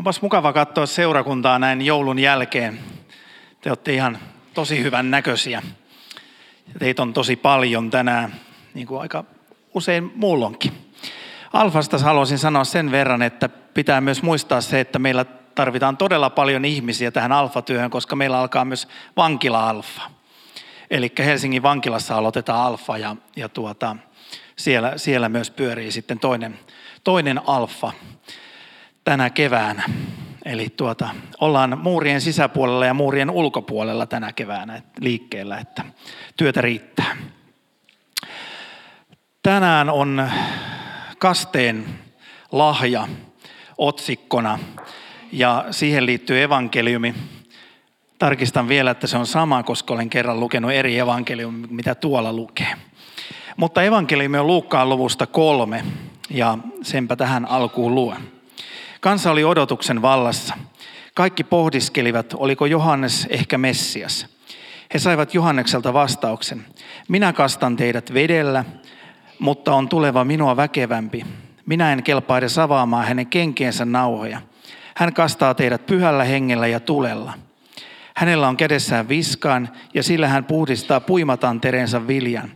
Onpas mukava katsoa seurakuntaa näin joulun jälkeen. Te olette ihan tosi hyvän näköisiä. Teitä on tosi paljon tänään, niin kuin aika usein muulloinkin. Alfasta haluaisin sanoa sen verran, että pitää myös muistaa se, että meillä tarvitaan todella paljon ihmisiä tähän alfatyöhön, koska meillä alkaa myös vankila-alfa. Eli Helsingin vankilassa aloitetaan alfa ja, ja tuota, siellä, siellä myös pyörii sitten toinen, toinen alfa tänä keväänä. Eli tuota, ollaan muurien sisäpuolella ja muurien ulkopuolella tänä keväänä liikkeellä, että työtä riittää. Tänään on kasteen lahja otsikkona ja siihen liittyy evankeliumi. Tarkistan vielä, että se on sama, koska olen kerran lukenut eri evankeliumi, mitä tuolla lukee. Mutta evankeliumi on Luukkaan luvusta kolme ja senpä tähän alkuun luen. Kansa oli odotuksen vallassa. Kaikki pohdiskelivat, oliko Johannes ehkä Messias. He saivat Johannekselta vastauksen. Minä kastan teidät vedellä, mutta on tuleva minua väkevämpi. Minä en kelpaa edes avaamaan hänen kenkiensä nauhoja. Hän kastaa teidät pyhällä hengellä ja tulella. Hänellä on kädessään viskaan ja sillä hän puhdistaa puimatantereensa viljan.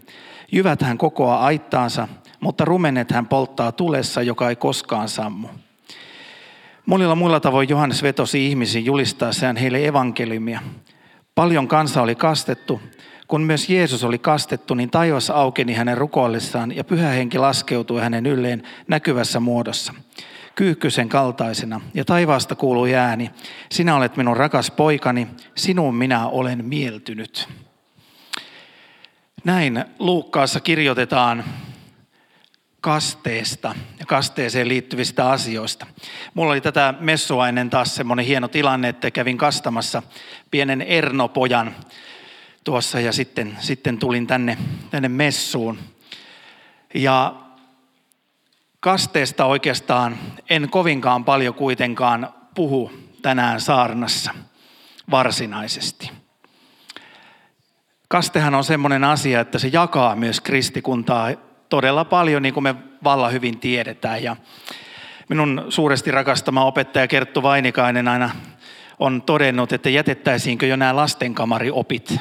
Jyvät hän kokoaa aittaansa, mutta rumenet hän polttaa tulessa, joka ei koskaan sammu. Monilla muilla tavoin Johannes vetosi ihmisiin julistaessaan heille evankeliumia. Paljon kansa oli kastettu. Kun myös Jeesus oli kastettu, niin taivas aukeni hänen rukoillessaan ja pyhä henki laskeutui hänen ylleen näkyvässä muodossa. Kyyhkysen kaltaisena ja taivaasta kuului ääni. Sinä olet minun rakas poikani, sinuun minä olen mieltynyt. Näin Luukkaassa kirjoitetaan kasteesta ja kasteeseen liittyvistä asioista. Mulla oli tätä messua ennen taas semmoinen hieno tilanne, että kävin kastamassa pienen Ernopojan tuossa ja sitten, sitten tulin tänne, tänne messuun. Ja kasteesta oikeastaan en kovinkaan paljon kuitenkaan puhu tänään saarnassa varsinaisesti. Kastehan on semmoinen asia, että se jakaa myös kristikuntaa todella paljon, niin kuin me valla hyvin tiedetään. Ja minun suuresti rakastama opettaja Kerttu Vainikainen aina on todennut, että jätettäisiinkö jo nämä lastenkamariopit.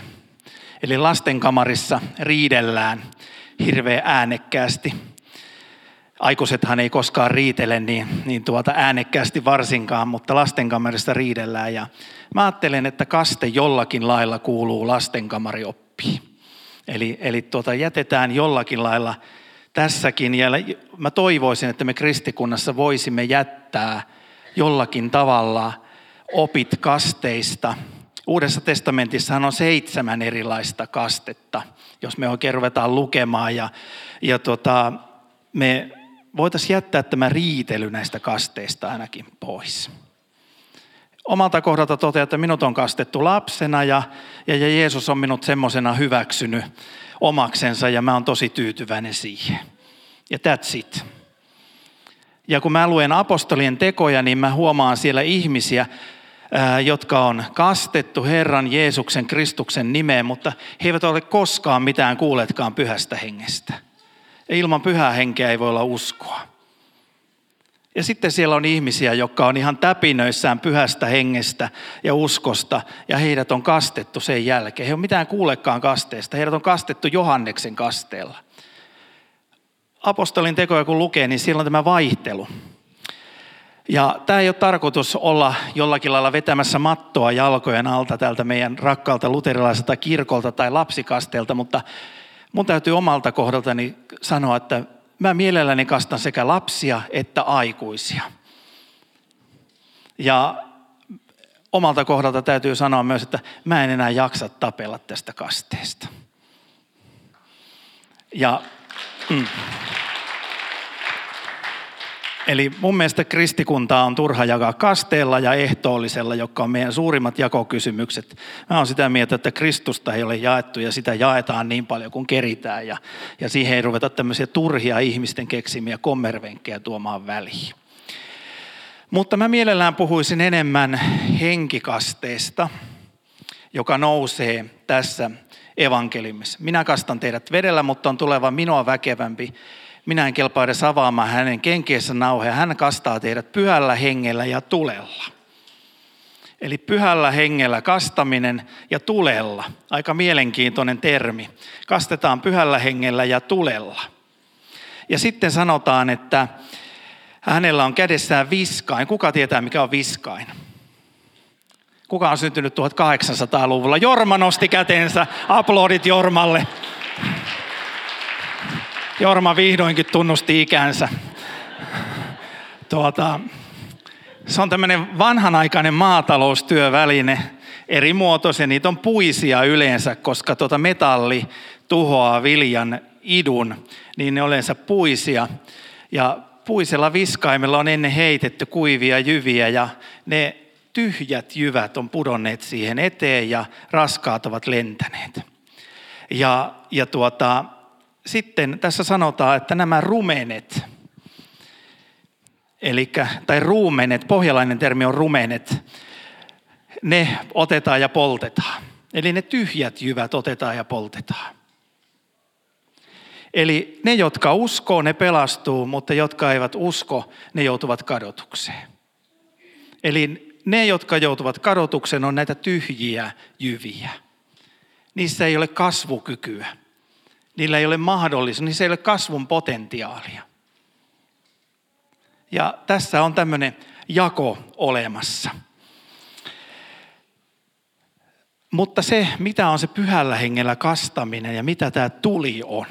Eli lastenkamarissa riidellään hirveän äänekkäästi. Aikuisethan ei koskaan riitele niin, niin tuota äänekkäästi varsinkaan, mutta lastenkamarissa riidellään. Ja mä ajattelen, että kaste jollakin lailla kuuluu lastenkamarioppiin. Eli, eli tuota, jätetään jollakin lailla tässäkin. Ja mä toivoisin, että me kristikunnassa voisimme jättää jollakin tavalla opit kasteista. Uudessa testamentissahan on seitsemän erilaista kastetta, jos me oikein ruvetaan lukemaan. Ja, ja tota, me voitaisiin jättää tämä riitely näistä kasteista ainakin pois. Omalta kohdalta toteaa, että minut on kastettu lapsena ja, ja, ja Jeesus on minut semmoisena hyväksynyt omaksensa ja mä oon tosi tyytyväinen siihen. Ja that's it. Ja kun mä luen apostolien tekoja, niin mä huomaan siellä ihmisiä, jotka on kastettu Herran Jeesuksen Kristuksen nimeen, mutta he eivät ole koskaan mitään kuulletkaan pyhästä hengestä. Ilman pyhää henkeä ei voi olla uskoa. Ja sitten siellä on ihmisiä, jotka on ihan täpinöissään pyhästä hengestä ja uskosta, ja heidät on kastettu sen jälkeen. He ei ole mitään kuulekaan kasteesta, heidät on kastettu Johanneksen kasteella. Apostolin tekoja kun lukee, niin siellä on tämä vaihtelu. Ja tämä ei ole tarkoitus olla jollakin lailla vetämässä mattoa jalkojen alta tältä meidän rakkaalta luterilaiselta kirkolta tai lapsikasteelta, mutta mun täytyy omalta kohdaltani sanoa, että mä mielelläni kastan sekä lapsia että aikuisia. Ja omalta kohdalta täytyy sanoa myös, että mä en enää jaksa tapella tästä kasteesta. Ja mm. Eli mun mielestä kristikuntaa on turha jakaa kasteella ja ehtoollisella, jotka on meidän suurimmat jakokysymykset. Mä oon sitä mieltä, että Kristusta ei ole jaettu ja sitä jaetaan niin paljon kuin keritään. Ja, ja siihen ei ruveta tämmöisiä turhia ihmisten keksimiä kommervenkkejä tuomaan väliin. Mutta mä mielellään puhuisin enemmän henkikasteesta, joka nousee tässä evankelimissa. Minä kastan teidät vedellä, mutta on tuleva minua väkevämpi minä en kelpaa edes avaamaan hänen kenkiensä nauheja. Hän kastaa teidät pyhällä hengellä ja tulella. Eli pyhällä hengellä kastaminen ja tulella. Aika mielenkiintoinen termi. Kastetaan pyhällä hengellä ja tulella. Ja sitten sanotaan, että hänellä on kädessään viskain. Kuka tietää, mikä on viskain? Kuka on syntynyt 1800-luvulla? Jorma nosti kätensä. Aplodit Jormalle. Jorma vihdoinkin tunnusti ikänsä. Tuota, se on tämmöinen vanhanaikainen maataloustyöväline, eri muotoisia. Niitä on puisia yleensä, koska tuota metalli tuhoaa viljan idun, niin ne on yleensä puisia. Ja puisella viskaimella on ennen heitetty kuivia jyviä ja ne tyhjät jyvät on pudonneet siihen eteen ja raskaat ovat lentäneet. Ja, ja tuota, sitten tässä sanotaan, että nämä rumenet, eli, tai ruumenet, pohjalainen termi on rumenet, ne otetaan ja poltetaan. Eli ne tyhjät jyvät otetaan ja poltetaan. Eli ne, jotka uskoo, ne pelastuu, mutta jotka eivät usko, ne joutuvat kadotukseen. Eli ne, jotka joutuvat kadotukseen, on näitä tyhjiä jyviä. Niissä ei ole kasvukykyä. Niillä ei ole mahdollisuus, niissä ei ole kasvun potentiaalia. Ja tässä on tämmöinen jako olemassa. Mutta se, mitä on se pyhällä hengellä kastaminen ja mitä tämä tuli on.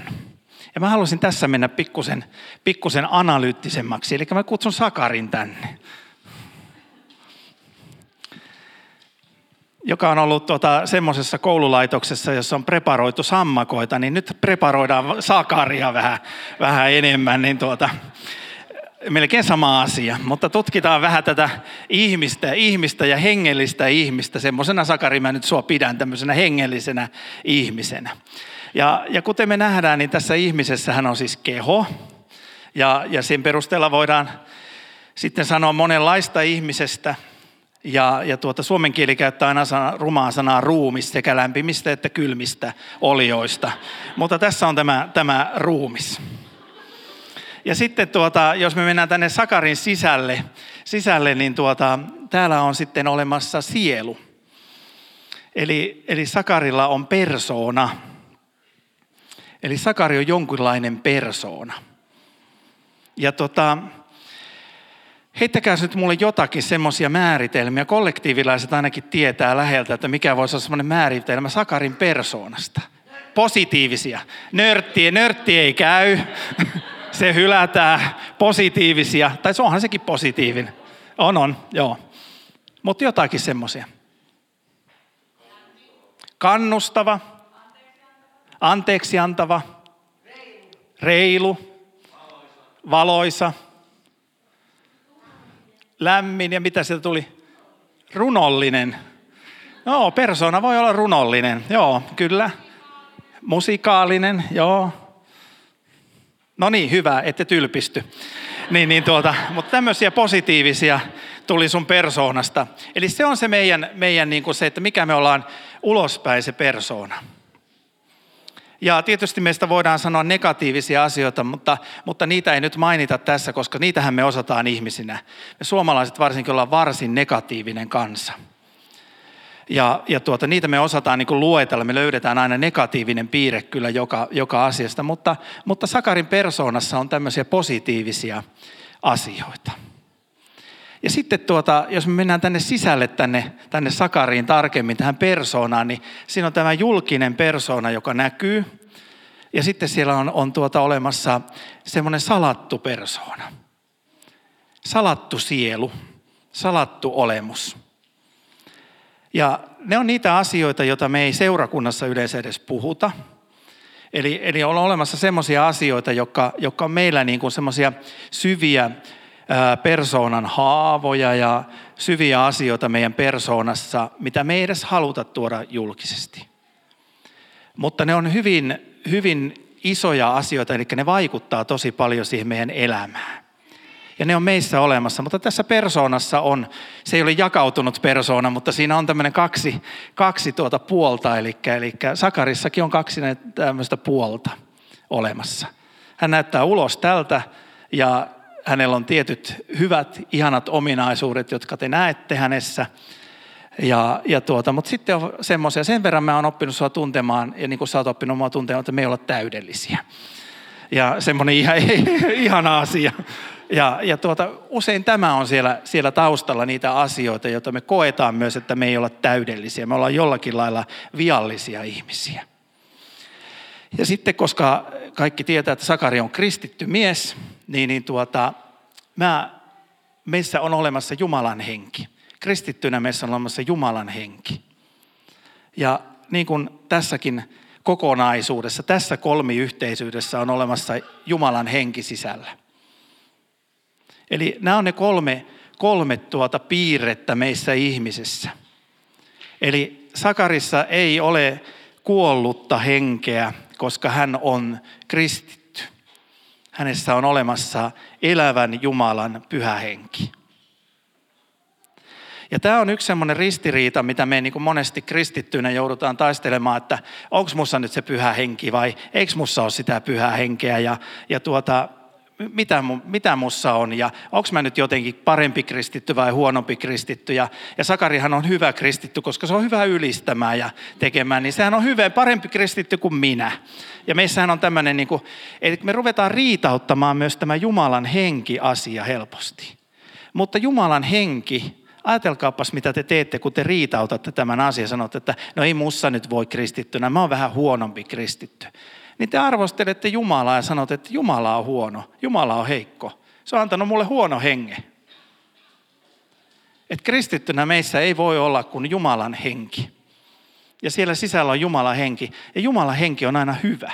Ja mä haluaisin tässä mennä pikkusen, pikkusen analyyttisemmaksi. Eli mä kutsun Sakarin tänne. Joka on ollut tuota, semmoisessa koululaitoksessa, jossa on preparoitu sammakoita, niin nyt preparoidaan sakaria vähän, vähän enemmän, niin tuota, melkein sama asia, mutta tutkitaan vähän tätä ihmistä, ihmistä ja hengellistä ihmistä. Semmoisena Sakari mä nyt sua pidän tämmöisenä hengellisenä ihmisenä. Ja, ja kuten me nähdään, niin tässä ihmisessä hän on siis keho. Ja, ja sen perusteella voidaan sitten sanoa monenlaista ihmisestä – ja, ja tuota, suomen kieli käyttää aina sana, rumaa sanaa ruumis sekä lämpimistä että kylmistä olioista. Mutta tässä on tämä, tämä ruumis. Ja sitten tuota, jos me mennään tänne Sakarin sisälle, sisälle niin tuota, täällä on sitten olemassa sielu. Eli, eli Sakarilla on persoona. Eli Sakari on jonkinlainen persoona. Ja tota, heittäkää nyt mulle jotakin semmoisia määritelmiä. Kollektiivilaiset ainakin tietää läheltä, että mikä voisi olla semmoinen määritelmä Sakarin persoonasta. Positiivisia. Nörtti, nörtti ei käy. Se hylätään. Positiivisia. Tai se onhan sekin positiivinen. On, on, joo. Mutta jotakin semmoisia. Kannustava. Anteeksi antava. Reilu. Valoisa lämmin ja mitä sieltä tuli? Runollinen. No, persona voi olla runollinen, joo, kyllä. Musikaalinen, joo. No niin, hyvä, ette tylpisty. Niin, niin tuota, mutta tämmöisiä positiivisia tuli sun persoonasta. Eli se on se meidän, meidän niin kuin se, että mikä me ollaan ulospäin se persoona. Ja tietysti meistä voidaan sanoa negatiivisia asioita, mutta, mutta niitä ei nyt mainita tässä, koska niitähän me osataan ihmisinä. Me suomalaiset varsinkin ollaan varsin negatiivinen kansa. Ja, ja tuota, niitä me osataan niin luetella, me löydetään aina negatiivinen piirre kyllä joka, joka asiasta, mutta, mutta Sakarin persoonassa on tämmöisiä positiivisia asioita. Ja sitten tuota, jos me mennään tänne sisälle, tänne, tänne Sakariin tarkemmin, tähän persoonaan, niin siinä on tämä julkinen persoona, joka näkyy. Ja sitten siellä on, on tuota olemassa semmoinen salattu persoona. Salattu sielu, salattu olemus. Ja ne on niitä asioita, joita me ei seurakunnassa yleensä edes puhuta. Eli, eli on olemassa semmoisia asioita, jotka, jotka on meillä niin kuin semmoisia syviä persoonan haavoja ja syviä asioita meidän persoonassa, mitä me ei edes haluta tuoda julkisesti. Mutta ne on hyvin, hyvin isoja asioita, eli ne vaikuttaa tosi paljon siihen meidän elämään. Ja ne on meissä olemassa, mutta tässä persoonassa on, se ei ole jakautunut persoona, mutta siinä on tämmöinen kaksi, kaksi tuota puolta, eli, eli Sakarissakin on kaksi tämmöistä puolta olemassa – Hän näyttää ulos tältä ja hänellä on tietyt hyvät, ihanat ominaisuudet, jotka te näette hänessä. Ja, ja tuota, mutta sitten on semmoisia, sen verran mä oon oppinut sua tuntemaan, ja niin kuin sä oot oppinut mua tuntemaan, että me ei olla täydellisiä. Ja semmoinen ihan, ihana asia. Ja, ja tuota, usein tämä on siellä, siellä taustalla niitä asioita, joita me koetaan myös, että me ei olla täydellisiä. Me ollaan jollakin lailla viallisia ihmisiä. Ja sitten, koska kaikki tietää, että Sakari on kristitty mies, niin, niin tuota, mä, meissä on olemassa Jumalan henki. Kristittynä meissä on olemassa Jumalan henki. Ja niin kuin tässäkin kokonaisuudessa, tässä kolmiyhteisyydessä on olemassa Jumalan henki sisällä. Eli nämä on ne kolme, kolme tuota piirrettä meissä ihmisissä. Eli Sakarissa ei ole kuollutta henkeä, koska hän on kristitty. Hänessä on olemassa elävän Jumalan pyhä henki. Ja tämä on yksi semmoinen ristiriita, mitä me niin kuin monesti kristittyinä joudutaan taistelemaan, että onko mussa nyt se pyhä henki vai eikö mussa ole sitä pyhää henkeä. Ja, ja tuota, mitä, mitä mussa on ja onko mä nyt jotenkin parempi kristitty vai huonompi kristitty. Ja, ja Sakarihan on hyvä kristitty, koska se on hyvä ylistämään ja tekemään, niin sehän on hyvä, parempi kristitty kuin minä. Ja meissähän on tämmöinen, niin että me ruvetaan riitauttamaan myös tämä Jumalan henki-asia helposti. Mutta Jumalan henki, ajatelkaapas mitä te teette, kun te riitautatte tämän asian, sanotte, että no ei mussa nyt voi kristittynä, mä oon vähän huonompi kristitty niin te arvostelette Jumalaa ja sanotte, että Jumala on huono, Jumala on heikko. Se on antanut mulle huono henge. Että kristittynä meissä ei voi olla kuin Jumalan henki. Ja siellä sisällä on Jumalan henki. Ja Jumalan henki on aina hyvä.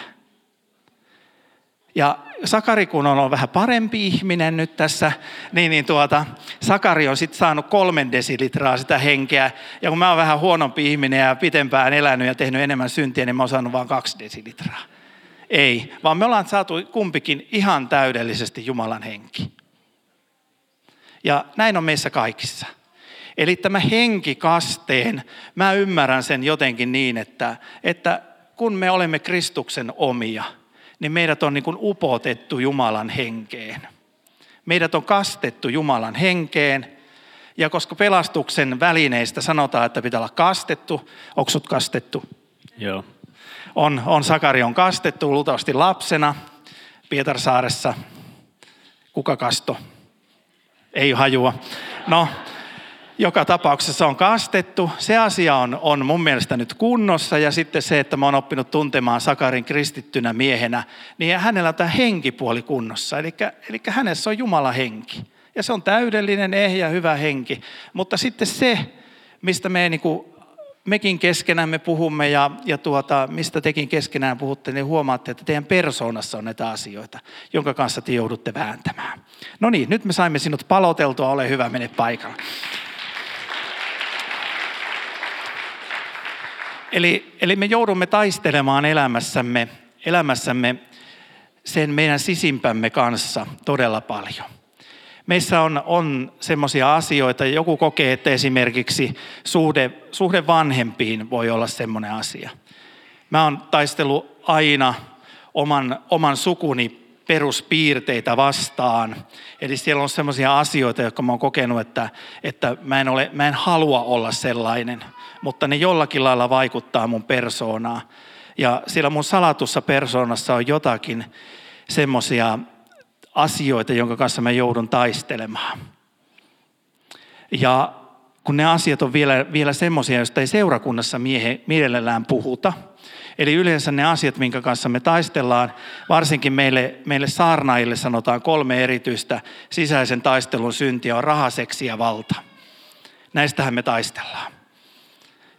Ja Sakari, kun on vähän parempi ihminen nyt tässä, niin, niin tuota, Sakari on sitten saanut kolmen desilitraa sitä henkeä. Ja kun mä oon vähän huonompi ihminen ja pitempään elänyt ja tehnyt enemmän syntiä, niin mä oon saanut vain kaksi desilitraa. Ei, vaan me ollaan saatu kumpikin ihan täydellisesti Jumalan henki. Ja näin on meissä kaikissa. Eli tämä henkikasteen, mä ymmärrän sen jotenkin niin, että, että kun me olemme Kristuksen omia, niin meidät on niin kuin upotettu Jumalan henkeen. Meidät on kastettu Jumalan henkeen. Ja koska pelastuksen välineistä sanotaan, että pitää olla kastettu, onko kastettu? Joo on, on Sakari on kastettu luultavasti lapsena Pietarsaaressa. Kuka kasto? Ei hajua. No, joka tapauksessa on kastettu. Se asia on, on mun mielestä nyt kunnossa ja sitten se, että mä oon oppinut tuntemaan Sakarin kristittynä miehenä, niin hänellä on tämä henkipuoli kunnossa. Eli, eli hänessä on Jumala henki. Ja se on täydellinen, ehjä, hyvä henki. Mutta sitten se, mistä me niin kuin mekin keskenään puhumme ja, ja tuota, mistä tekin keskenään puhutte, niin huomaatte, että teidän persoonassa on näitä asioita, jonka kanssa te joudutte vääntämään. No niin, nyt me saimme sinut paloteltua, ole hyvä, mene paikalle. Eli, eli me joudumme taistelemaan elämässämme, elämässämme sen meidän sisimpämme kanssa todella paljon meissä on, on semmoisia asioita, joku kokee, että esimerkiksi suhde, suhde vanhempiin voi olla semmoinen asia. Mä oon taistellut aina oman, oman sukuni peruspiirteitä vastaan. Eli siellä on semmoisia asioita, jotka mä oon kokenut, että, että mä, en ole, mä en halua olla sellainen, mutta ne jollakin lailla vaikuttaa mun persoonaa. Ja siellä mun salatussa persoonassa on jotakin semmoisia asioita, jonka kanssa mä joudun taistelemaan. Ja kun ne asiat on vielä, vielä semmoisia, joista ei seurakunnassa miehe, mielellään puhuta, Eli yleensä ne asiat, minkä kanssa me taistellaan, varsinkin meille, meille saarnaille sanotaan kolme erityistä sisäisen taistelun syntiä on raha, seksi ja valta. Näistähän me taistellaan.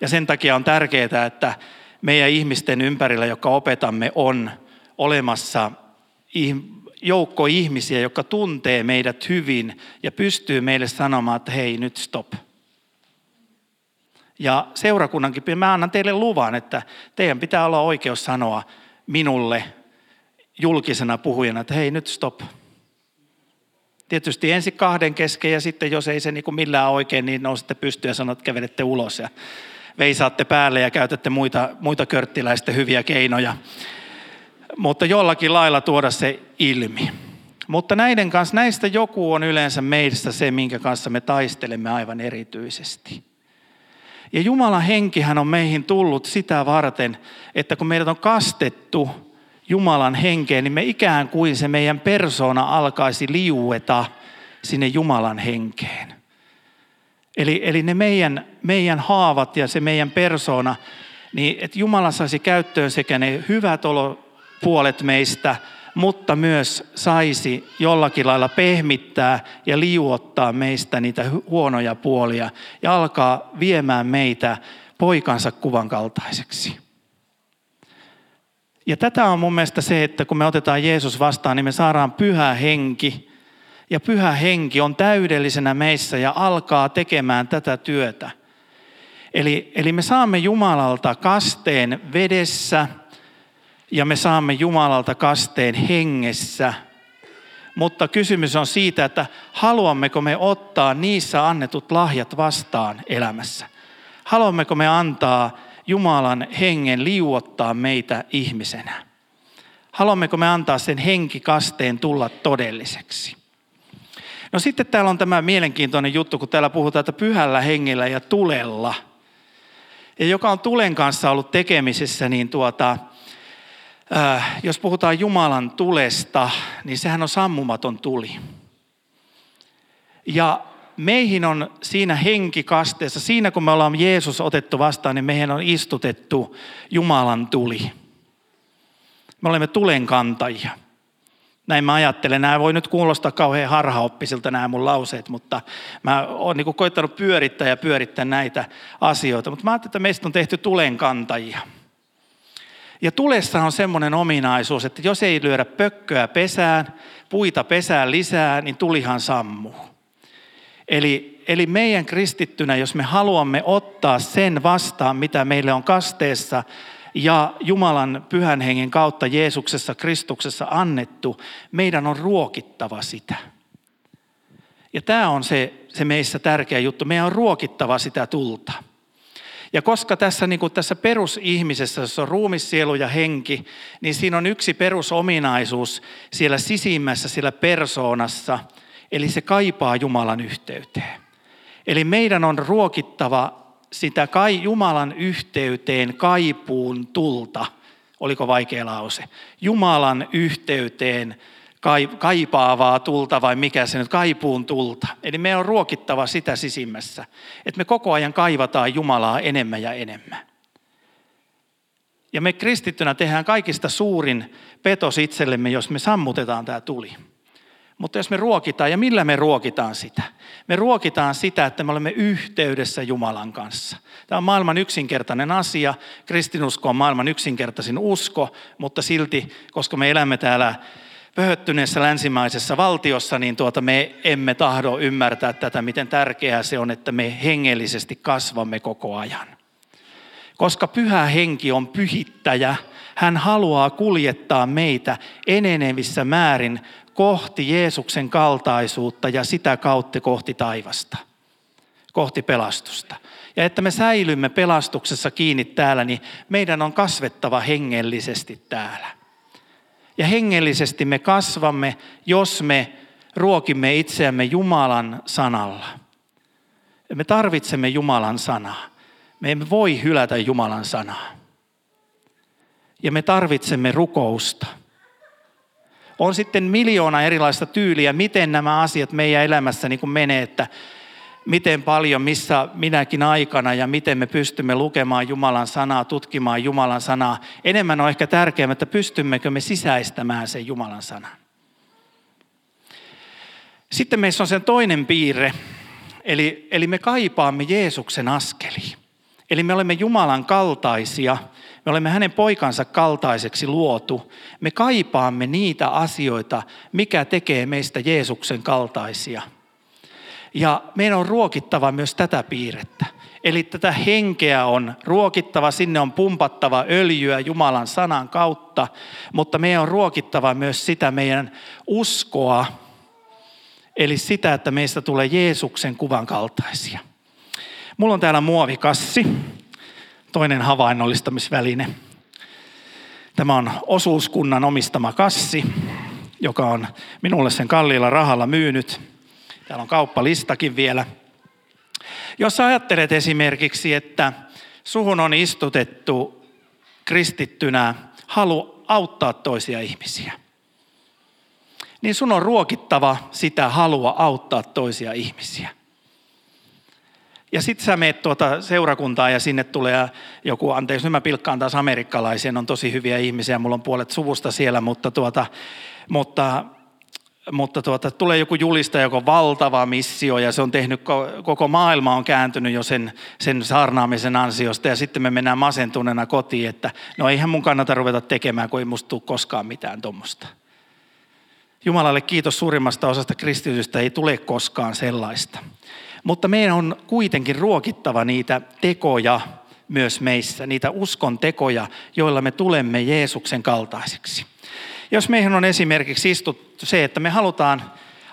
Ja sen takia on tärkeää, että meidän ihmisten ympärillä, jotka opetamme, on olemassa joukko ihmisiä, jotka tuntee meidät hyvin ja pystyy meille sanomaan, että hei nyt stop. Ja seurakunnankin, mä annan teille luvan, että teidän pitää olla oikeus sanoa minulle julkisena puhujana, että hei nyt stop. Tietysti ensin kahden kesken ja sitten jos ei se niin kuin millään oikein, niin nousette pystyä ja sanot, kävelette ulos ja veisaatte päälle ja käytätte muita, muita körttiläisten hyviä keinoja. Mutta jollakin lailla tuoda se ilmi. Mutta näiden kanssa, näistä joku on yleensä meistä se, minkä kanssa me taistelemme aivan erityisesti. Ja Jumalan henkihän on meihin tullut sitä varten, että kun meidät on kastettu Jumalan henkeen, niin me ikään kuin se meidän persona alkaisi liueta sinne Jumalan henkeen. Eli, eli ne meidän, meidän haavat ja se meidän persona, niin että Jumala saisi käyttöön sekä ne hyvät olopuolet meistä, mutta myös saisi jollakin lailla pehmittää ja liuottaa meistä niitä huonoja puolia ja alkaa viemään meitä poikansa kuvan kaltaiseksi. Ja tätä on mun mielestä se, että kun me otetaan Jeesus vastaan, niin me saadaan pyhä henki. Ja pyhä henki on täydellisenä meissä ja alkaa tekemään tätä työtä. Eli, eli me saamme Jumalalta kasteen vedessä ja me saamme Jumalalta kasteen hengessä. Mutta kysymys on siitä, että haluammeko me ottaa niissä annetut lahjat vastaan elämässä. Haluammeko me antaa Jumalan hengen liuottaa meitä ihmisenä? Haluammeko me antaa sen henkikasteen tulla todelliseksi? No sitten täällä on tämä mielenkiintoinen juttu, kun täällä puhutaan, että pyhällä hengellä ja tulella. Ja joka on tulen kanssa ollut tekemisissä, niin tuota, äh, jos puhutaan Jumalan tulesta, niin sehän on sammumaton tuli. Ja meihin on siinä henkikasteessa, siinä kun me ollaan Jeesus otettu vastaan, niin meihin on istutettu Jumalan tuli. Me olemme tulen kantajia. Näin mä ajattelen. Nämä voi nyt kuulostaa kauhean harhaoppisilta nämä mun lauseet, mutta mä oon niin koittanut pyörittää ja pyörittää näitä asioita. Mutta mä ajattelin, että meistä on tehty tulen kantajia. Ja tulessa on semmoinen ominaisuus, että jos ei lyödä pökköä pesään, puita pesään lisää, niin tulihan sammuu. Eli, eli meidän kristittynä, jos me haluamme ottaa sen vastaan, mitä meille on kasteessa ja Jumalan pyhän hengen kautta Jeesuksessa Kristuksessa annettu, meidän on ruokittava sitä. Ja tämä on se, se meissä tärkeä juttu. Meidän on ruokittava sitä tulta. Ja koska tässä, niin kuin tässä perusihmisessä, jossa on ruumis, sielu ja henki, niin siinä on yksi perusominaisuus siellä sisimmässä, siellä persoonassa – Eli se kaipaa Jumalan yhteyteen. Eli meidän on ruokittava sitä kai Jumalan yhteyteen kaipuun tulta. Oliko vaikea lause? Jumalan yhteyteen kaipaavaa tulta vai mikä se nyt, kaipuun tulta. Eli meidän on ruokittava sitä sisimmässä, että me koko ajan kaivataan Jumalaa enemmän ja enemmän. Ja me kristittynä tehdään kaikista suurin petos itsellemme, jos me sammutetaan tämä tuli. Mutta jos me ruokitaan, ja millä me ruokitaan sitä? Me ruokitaan sitä, että me olemme yhteydessä Jumalan kanssa. Tämä on maailman yksinkertainen asia. Kristinusko on maailman yksinkertaisin usko, mutta silti, koska me elämme täällä pöhöttyneessä länsimaisessa valtiossa, niin tuota me emme tahdo ymmärtää tätä, miten tärkeää se on, että me hengellisesti kasvamme koko ajan. Koska pyhä henki on pyhittäjä, hän haluaa kuljettaa meitä enenevissä määrin kohti Jeesuksen kaltaisuutta ja sitä kautta kohti taivasta, kohti pelastusta. Ja että me säilymme pelastuksessa kiinni täällä, niin meidän on kasvettava hengellisesti täällä. Ja hengellisesti me kasvamme, jos me ruokimme itseämme Jumalan sanalla. Me tarvitsemme Jumalan sanaa. Me emme voi hylätä Jumalan sanaa. Ja me tarvitsemme rukousta on sitten miljoona erilaista tyyliä, miten nämä asiat meidän elämässä niin kuin menee, että miten paljon, missä minäkin aikana ja miten me pystymme lukemaan Jumalan sanaa, tutkimaan Jumalan sanaa. Enemmän on ehkä tärkeää, että pystymmekö me sisäistämään sen Jumalan sanan. Sitten meissä on sen toinen piirre, eli, eli me kaipaamme Jeesuksen askeli. Eli me olemme Jumalan kaltaisia – me olemme hänen poikansa kaltaiseksi luotu. Me kaipaamme niitä asioita, mikä tekee meistä Jeesuksen kaltaisia. Ja meidän on ruokittava myös tätä piirrettä. Eli tätä henkeä on ruokittava, sinne on pumpattava öljyä Jumalan sanan kautta, mutta meidän on ruokittava myös sitä meidän uskoa, eli sitä, että meistä tulee Jeesuksen kuvan kaltaisia. Mulla on täällä muovikassi toinen havainnollistamisväline. Tämä on osuuskunnan omistama kassi, joka on minulle sen kalliilla rahalla myynyt. Täällä on kauppalistakin vielä. Jos ajattelet esimerkiksi, että suhun on istutettu kristittynä halu auttaa toisia ihmisiä, niin sun on ruokittava sitä halua auttaa toisia ihmisiä. Ja sitten sä meet tuota seurakuntaa ja sinne tulee joku, anteeksi nyt mä pilkkaan taas amerikkalaisia, on tosi hyviä ihmisiä, mulla on puolet suvusta siellä, mutta, tuota, mutta, mutta tuota, tulee joku julista, joka on valtava missio ja se on tehnyt, koko maailma on kääntynyt jo sen, sen saarnaamisen ansiosta ja sitten me mennään masentuneena kotiin, että no eihän mun kannata ruveta tekemään, kun ei musta tule koskaan mitään tuommoista. Jumalalle kiitos suurimmasta osasta kristitystä, ei tule koskaan sellaista. Mutta meidän on kuitenkin ruokittava niitä tekoja myös meissä, niitä uskon tekoja, joilla me tulemme Jeesuksen kaltaiseksi. Jos meihin on esimerkiksi istuttu se, että me halutaan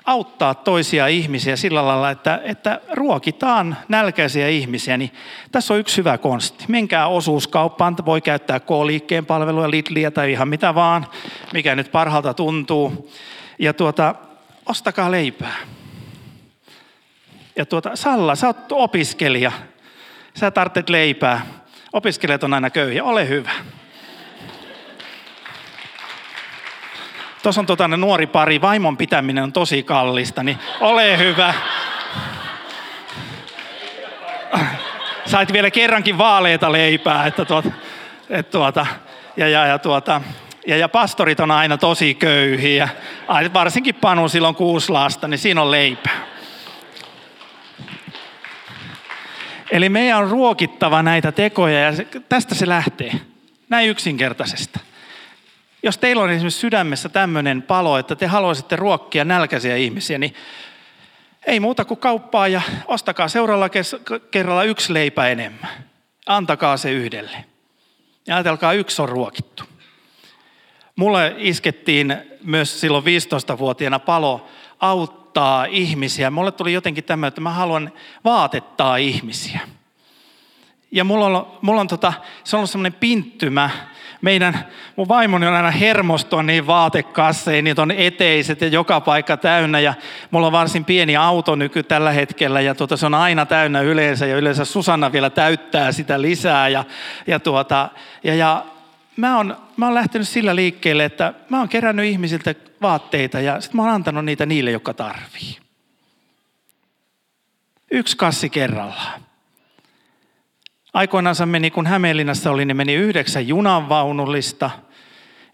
auttaa toisia ihmisiä sillä lailla, että, että ruokitaan nälkäisiä ihmisiä, niin tässä on yksi hyvä konsti. Menkää osuuskauppaan, voi käyttää K-liikkeen palveluja, Lidliä tai ihan mitä vaan, mikä nyt parhaalta tuntuu. Ja tuota, ostakaa leipää. Ja tuota, Salla, sä oot opiskelija. Sä tarvitset leipää. Opiskelijat on aina köyhiä. Ole hyvä. Tuossa on tuota, nuori pari, vaimon pitäminen on tosi kallista, niin ole hyvä. Sait vielä kerrankin vaaleita leipää, että tuota, että tuota, ja, ja, ja, tuota, ja, ja pastorit on aina tosi köyhiä. Varsinkin Panu silloin kuusi lasta, niin siinä on leipää. Eli meidän on ruokittava näitä tekoja ja tästä se lähtee. Näin yksinkertaisesta. Jos teillä on esimerkiksi sydämessä tämmöinen palo, että te haluaisitte ruokkia nälkäisiä ihmisiä, niin ei muuta kuin kauppaa ja ostakaa seuraavalla kerralla yksi leipä enemmän. Antakaa se yhdelle. Ja ajatelkaa, yksi on ruokittu. Mulle iskettiin myös silloin 15-vuotiaana palo auttaa ihmisiä. Mulle tuli jotenkin tämä, että mä haluan vaatettaa ihmisiä. Ja mulla on, mulla on tota, se on ollut semmoinen pinttymä. Meidän, mun vaimoni on aina hermostua niin vaatekasseja, niitä on eteiset ja joka paikka täynnä. Ja mulla on varsin pieni auto nyky tällä hetkellä ja tuota, se on aina täynnä yleensä. Ja yleensä Susanna vielä täyttää sitä lisää. Ja, ja, tuota, ja, ja mä oon, mä oon lähtenyt sillä liikkeelle, että mä oon kerännyt ihmisiltä vaatteita ja sitten mä oon antanut niitä niille, jotka tarvii. Yksi kassi kerrallaan. Aikoinaan meni, kun Hämeenlinnassa oli, niin meni yhdeksän junanvaunullista,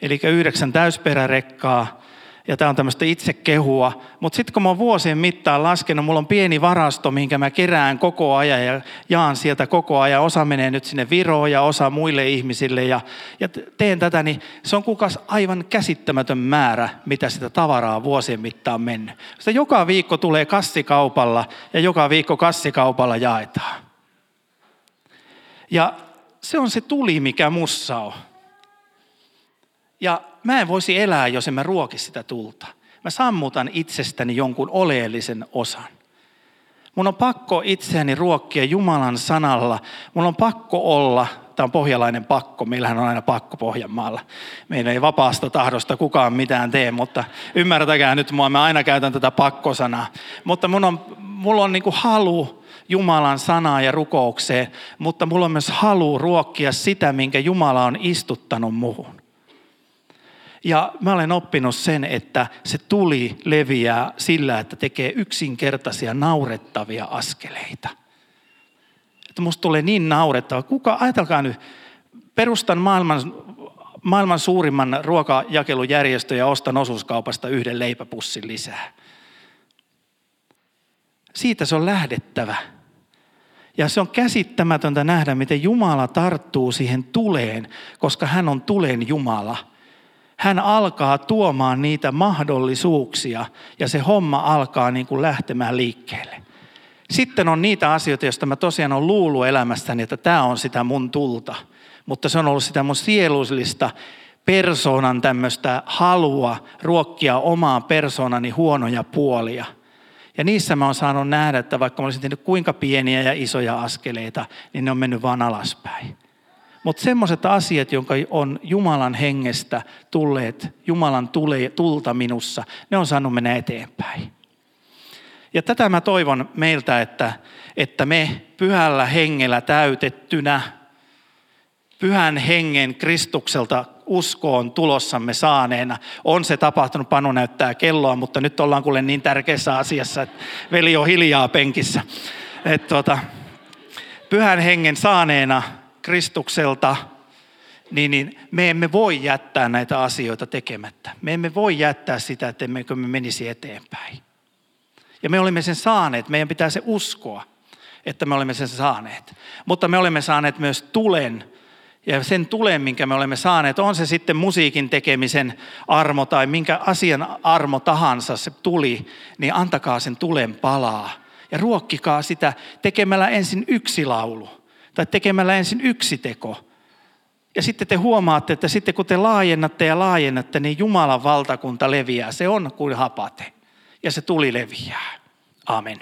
eli yhdeksän täysperärekkaa, ja tämä on tämmöistä itsekehua. Mutta sitten kun mä oon vuosien mittaan laskenut, mulla on pieni varasto, minkä mä kerään koko ajan ja jaan sieltä koko ajan. Osa menee nyt sinne Viroon ja osa muille ihmisille ja, ja teen tätä, niin se on kukas aivan käsittämätön määrä, mitä sitä tavaraa vuosien mittaan mennyt. Sitä joka viikko tulee kassikaupalla ja joka viikko kassikaupalla jaetaan. Ja se on se tuli, mikä mussa on. Ja mä en voisi elää, jos en mä ruoki sitä tulta. Mä sammutan itsestäni jonkun oleellisen osan. Mun on pakko itseäni ruokkia Jumalan sanalla. Mun on pakko olla, tämä on pohjalainen pakko, meillähän on aina pakko Pohjanmaalla. Meillä ei vapaasta tahdosta kukaan mitään tee, mutta ymmärtäkää nyt mua, mä aina käytän tätä pakkosanaa. Mutta mun on, mulla on niin kuin halu Jumalan sanaa ja rukoukseen, mutta mulla on myös halu ruokkia sitä, minkä Jumala on istuttanut muuhun. Ja mä olen oppinut sen, että se tuli leviää sillä, että tekee yksinkertaisia naurettavia askeleita. Että musta tulee niin naurettava. Kuka, ajatelkaa nyt, perustan maailman, maailman suurimman ruokajakelujärjestön ja ostan osuuskaupasta yhden leipäpussin lisää. Siitä se on lähdettävä. Ja se on käsittämätöntä nähdä, miten Jumala tarttuu siihen tuleen, koska hän on tulen Jumala – hän alkaa tuomaan niitä mahdollisuuksia ja se homma alkaa niin kuin lähtemään liikkeelle. Sitten on niitä asioita, joista mä tosiaan olen luullut elämästäni, että tämä on sitä mun tulta. Mutta se on ollut sitä mun sielullista persoonan tämmöistä halua ruokkia omaa persoonani huonoja puolia. Ja niissä mä oon saanut nähdä, että vaikka mä olisin tehnyt kuinka pieniä ja isoja askeleita, niin ne on mennyt vaan alaspäin. Mutta semmoiset asiat, jotka on Jumalan hengestä tulleet, Jumalan tule, tulta minussa, ne on saanut mennä eteenpäin. Ja tätä mä toivon meiltä, että, että me pyhällä hengellä täytettynä, pyhän hengen Kristukselta uskoon tulossamme saaneena. On se tapahtunut, Panu näyttää kelloa, mutta nyt ollaan kuule niin tärkeässä asiassa, että veli on hiljaa penkissä. Et tuota, pyhän hengen saaneena Kristukselta, niin, niin me emme voi jättää näitä asioita tekemättä. Me emme voi jättää sitä, että me menisi eteenpäin. Ja me olemme sen saaneet, meidän pitää se uskoa, että me olemme sen saaneet. Mutta me olemme saaneet myös tulen, ja sen tulen, minkä me olemme saaneet, on se sitten musiikin tekemisen armo tai minkä asian armo tahansa se tuli, niin antakaa sen tulen palaa. Ja ruokkikaa sitä tekemällä ensin yksi laulu tai tekemällä ensin yksi teko. Ja sitten te huomaatte, että sitten kun te laajennatte ja laajennatte, niin Jumalan valtakunta leviää. Se on kuin hapate ja se tuli leviää. Amen.